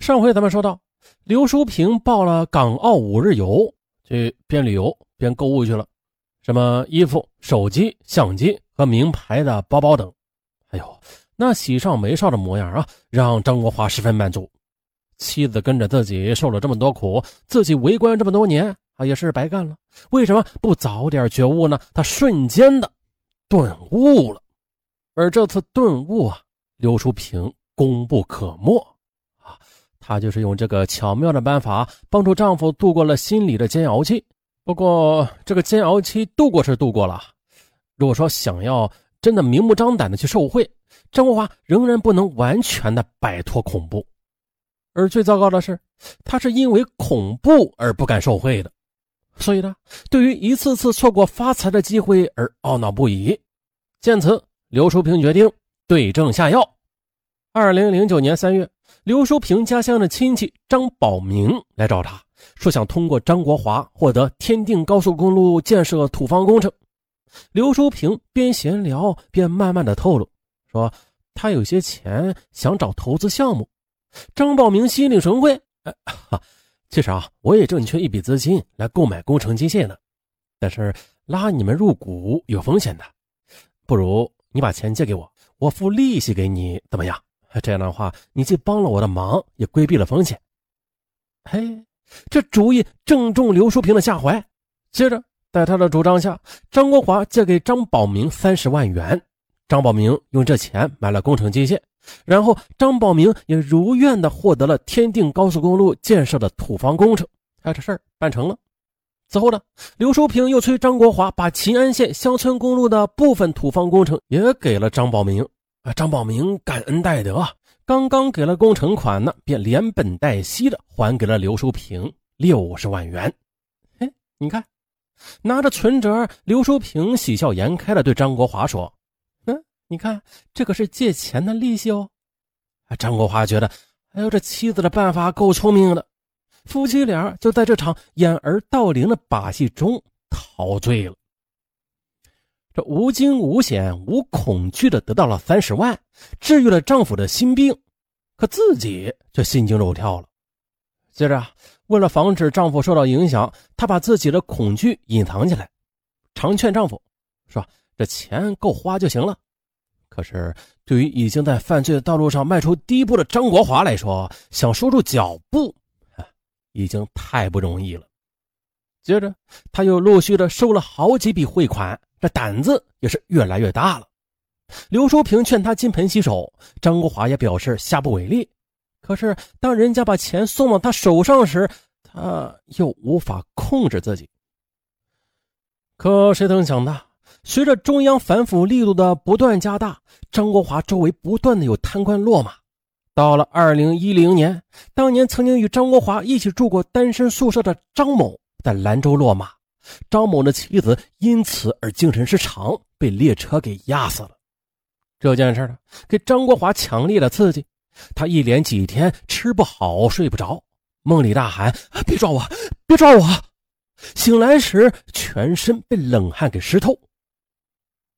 上回咱们说到，刘淑平报了港澳五日游，去边旅游边购物去了，什么衣服、手机、相机和名牌的包包等。哎呦，那喜上眉梢的模样啊，让张国华十分满足。妻子跟着自己受了这么多苦，自己为官这么多年啊，也是白干了。为什么不早点觉悟呢？他瞬间的顿悟了，而这次顿悟啊，刘淑平功不可没。她就是用这个巧妙的办法，帮助丈夫度过了心理的煎熬期。不过，这个煎熬期度过是度过了，如果说想要真的明目张胆的去受贿，张国华仍然不能完全的摆脱恐怖。而最糟糕的是，他是因为恐怖而不敢受贿的，所以呢，对于一次次错过发财的机会而懊恼不已。见此，刘淑平决定对症下药。二零零九年三月，刘淑平家乡的亲戚张宝明来找他，说想通过张国华获得天定高速公路建设土方工程。刘淑平边闲聊边慢慢的透露，说他有些钱想找投资项目。张宝明心领神会，哎，哈，其实啊，我也正缺一笔资金来购买工程机械呢，但是拉你们入股有风险的，不如你把钱借给我，我付利息给你，怎么样？这样的话，你既帮了我的忙，也规避了风险。嘿，这主意正中刘淑平的下怀。接着，在他的主张下，张国华借给张宝明三十万元，张宝明用这钱买了工程机械。然后，张宝明也如愿的获得了天定高速公路建设的土方工程，哎，这事儿办成了。此后呢，刘淑平又催张国华把秦安县乡村公路的部分土方工程也给了张宝明。啊，张宝明感恩戴德，刚刚给了工程款呢，便连本带息的还给了刘淑平六十万元。哎，你看，拿着存折，刘淑平喜笑颜开的对张国华说。嗯你看，这可是借钱的利息哦。啊张国华觉得，哎呦，这妻子的办法够聪明的。夫妻俩就在这场掩耳盗铃的把戏中陶醉了。这无惊无险、无恐惧的得到了三十万，治愈了丈夫的心病，可自己却心惊肉跳了。接着，为了防止丈夫受到影响，她把自己的恐惧隐藏起来，常劝丈夫说：“这钱够花就行了。”可是，对于已经在犯罪的道路上迈出第一步的张国华来说，想收住脚步，已经太不容易了。接着，他又陆续的收了好几笔汇款，这胆子也是越来越大了。刘淑平劝他金盆洗手，张国华也表示下不为例。可是，当人家把钱送到他手上时，他又无法控制自己。可谁曾想到？随着中央反腐力度的不断加大，张国华周围不断的有贪官落马。到了二零一零年，当年曾经与张国华一起住过单身宿舍的张某在兰州落马，张某的妻子因此而精神失常，被列车给压死了。这件事呢，给张国华强烈的刺激，他一连几天吃不好睡不着，梦里大喊：“别抓我，别抓我！”醒来时，全身被冷汗给湿透。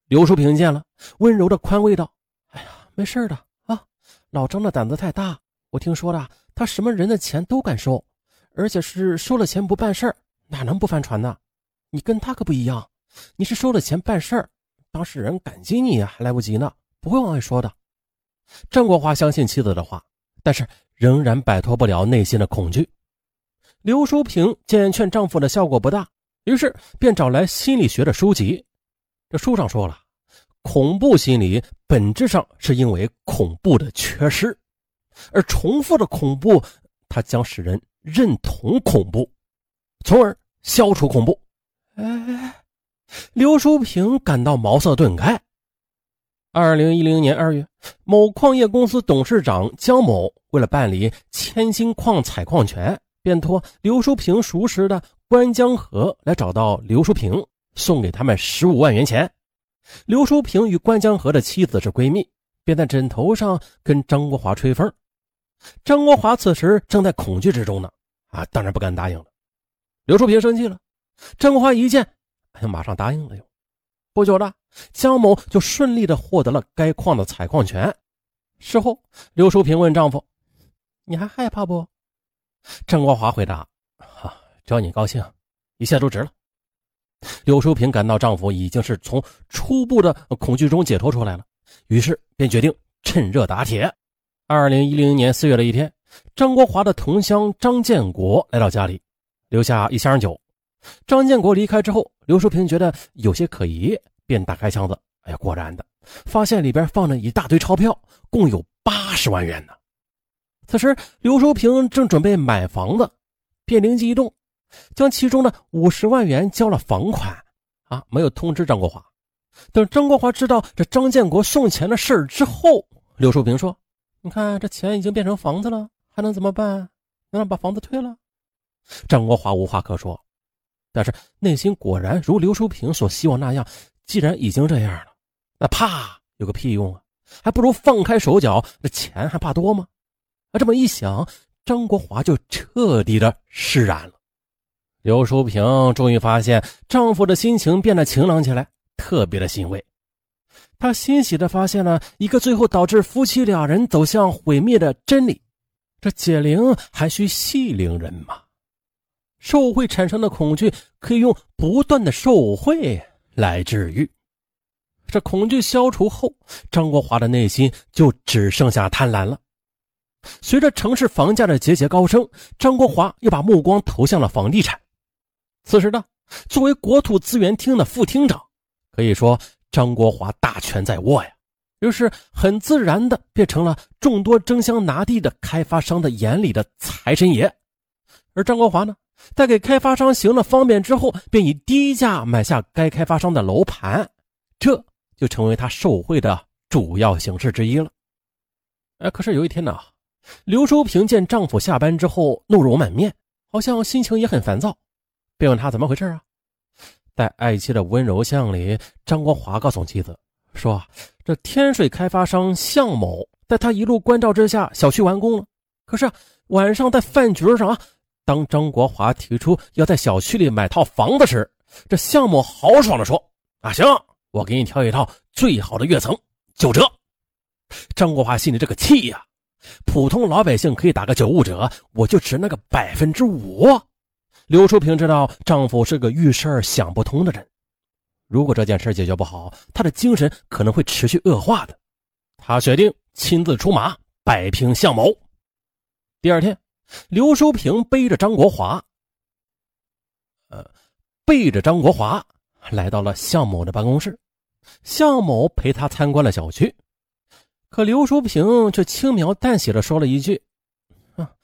刘淑萍见了，温柔的宽慰道：“哎呀，没事的啊，老张的胆子太大。我听说了，他什么人的钱都敢收，而且是收了钱不办事，哪能不翻船呢？你跟他可不一样，你是收了钱办事儿，当事人感激你还来不及呢，不会往外说的。”张国华相信妻子的话，但是仍然摆脱不了内心的恐惧。刘淑平见劝丈夫的效果不大，于是便找来心理学的书籍。这书上说了。恐怖心理本质上是因为恐怖的缺失，而重复的恐怖，它将使人认同恐怖，从而消除恐怖。哎，刘淑平感到茅塞顿开。二零一零年二月，某矿业公司董事长江某为了办理千金矿采矿权，便托刘淑平熟识的关江河来找到刘淑平，送给他们十五万元钱。刘淑平与关江河的妻子是闺蜜，便在枕头上跟张国华吹风。张国华此时正在恐惧之中呢，啊，当然不敢答应了。刘淑平生气了，张国华一见，哎呀，马上答应了。又不久了，江某就顺利的获得了该矿的采矿权。事后，刘淑平问丈夫：“你还害怕不？张国华回答：“哈，只要你高兴，一切都值了。”刘淑萍感到丈夫已经是从初步的恐惧中解脱出来了，于是便决定趁热打铁。二零一零年四月的一天，张国华的同乡张建国来到家里，留下一箱酒。张建国离开之后，刘淑萍觉得有些可疑，便打开箱子。哎呀，果然的，发现里边放着一大堆钞票，共有八十万元呢。此时，刘淑萍正准备买房子，便灵机一动。将其中的五十万元交了房款，啊，没有通知张国华。等张国华知道这张建国送钱的事儿之后，刘淑萍说：“你看，这钱已经变成房子了，还能怎么办？能让把房子退了？”张国华无话可说，但是内心果然如刘淑萍所希望那样，既然已经这样了，那怕有个屁用啊！还不如放开手脚，那钱还怕多吗？啊，这么一想，张国华就彻底的释然了。刘淑萍终于发现丈夫的心情变得晴朗起来，特别的欣慰。她欣喜地发现了一个最后导致夫妻两人走向毁灭的真理：这解铃还需系铃人嘛。受贿产生的恐惧可以用不断的受贿来治愈。这恐惧消除后，张国华的内心就只剩下贪婪了。随着城市房价的节节高升，张国华又把目光投向了房地产。此时呢，作为国土资源厅的副厅长，可以说张国华大权在握呀，于是很自然的变成了众多争相拿地的开发商的眼里的财神爷。而张国华呢，在给开发商行了方便之后，便以低价买下该开发商的楼盘，这就成为他受贿的主要形式之一了。哎，可是有一天呢，刘淑萍见丈夫下班之后怒容满面，好像心情也很烦躁。便问他怎么回事啊？在爱妻的温柔乡里，张国华告诉妻子说：“这天水开发商向某在他一路关照之下，小区完工了。可是晚上在饭局上啊，当张国华提出要在小区里买套房子时，这向某豪爽地说：‘啊，行，我给你挑一套最好的跃层，九折。’张国华心里这个气呀！普通老百姓可以打个九五折，我就值那个百分之五。”刘淑萍知道丈夫是个遇事想不通的人，如果这件事解决不好，她的精神可能会持续恶化的。她决定亲自出马摆平向某。第二天，刘淑萍背着张国华，呃，背着张国华来到了向某的办公室。向某陪他参观了小区，可刘淑萍却轻描淡写的说了一句：“啊，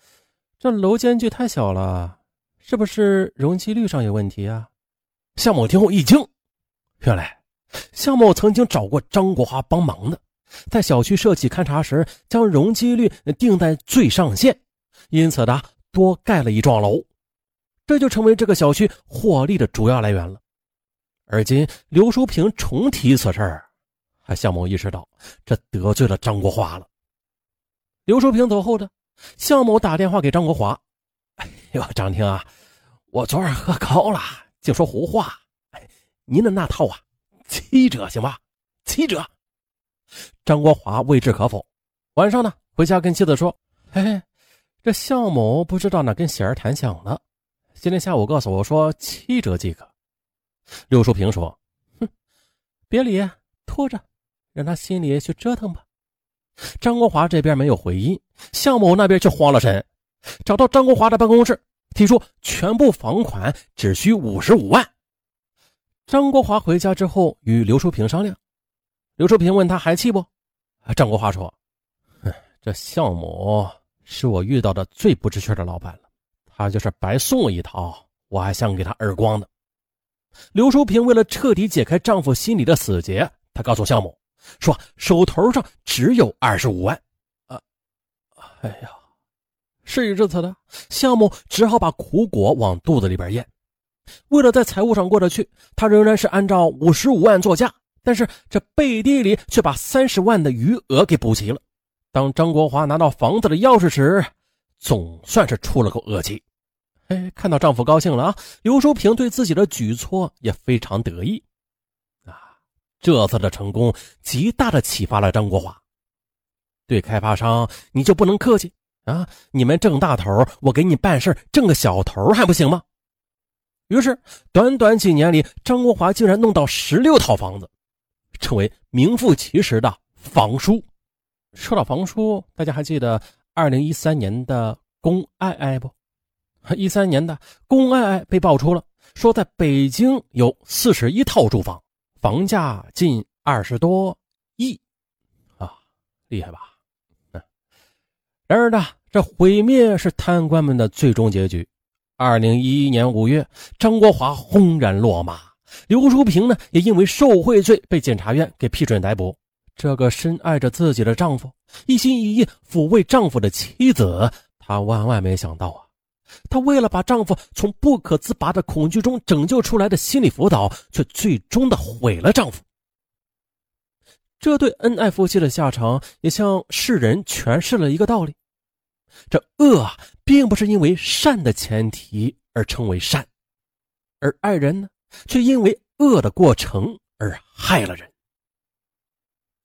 这楼间距太小了。”是不是容积率上有问题啊？向某听后一惊，原来向某曾经找过张国华帮忙的，在小区设计勘察时将容积率定在最上限，因此呢多盖了一幢楼，这就成为这个小区获利的主要来源了。而今刘淑萍重提此事儿，向某意识到这得罪了张国华了。刘淑萍走后的向某打电话给张国华：“哎呦，张婷啊！”我昨晚喝高了，净说胡话。哎，您的那套啊，七折行吧？七折。张国华未置可否。晚上呢，回家跟妻子说：“嘿嘿，这向某不知道哪根弦弹响了，今天下午告诉我说七折即可。”刘淑萍说：“哼，别理，拖着，让他心里去折腾吧。”张国华这边没有回音，向某那边却慌了神，找到张国华的办公室。提出全部房款只需五十五万。张国华回家之后与刘淑萍商量，刘淑萍问他还气不？张国华说：“哼这项某是我遇到的最不知趣的老板了，他就是白送我一套，我还想给他耳光呢。”刘淑萍为了彻底解开丈夫心里的死结，她告诉项目说：“手头上只有二十五万。”啊，哎呀！事已至此的项目只好把苦果往肚子里边咽。为了在财务上过得去，他仍然是按照五十五万作价，但是这背地里却把三十万的余额给补齐了。当张国华拿到房子的钥匙时，总算是出了口恶气。哎，看到丈夫高兴了啊！刘淑萍对自己的举措也非常得意。啊，这次的成功极大的启发了张国华。对开发商，你就不能客气。啊，你们挣大头，我给你办事挣个小头还不行吗？于是，短短几年里，张国华竟然弄到十六套房子，成为名副其实的房叔。说到房叔，大家还记得二零一三年的龚爱爱不？一三年的龚爱爱被爆出了，说在北京有四十一套住房，房价近二十多亿，啊，厉害吧？嗯。然而呢，这毁灭是贪官们的最终结局。二零一一年五月，张国华轰然落马，刘淑平呢也因为受贿罪被检察院给批准逮捕。这个深爱着自己的丈夫、一心一意抚慰丈夫的妻子，她万万没想到啊！她为了把丈夫从不可自拔的恐惧中拯救出来的心理辅导，却最终的毁了丈夫。这对恩爱夫妻的下场，也向世人诠释了一个道理。这恶啊，并不是因为善的前提而称为善，而爱人呢，却因为恶的过程而害了人。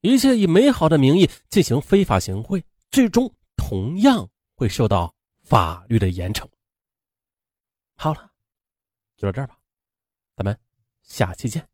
一切以美好的名义进行非法行贿，最终同样会受到法律的严惩。好了，就到这儿吧，咱们下期见。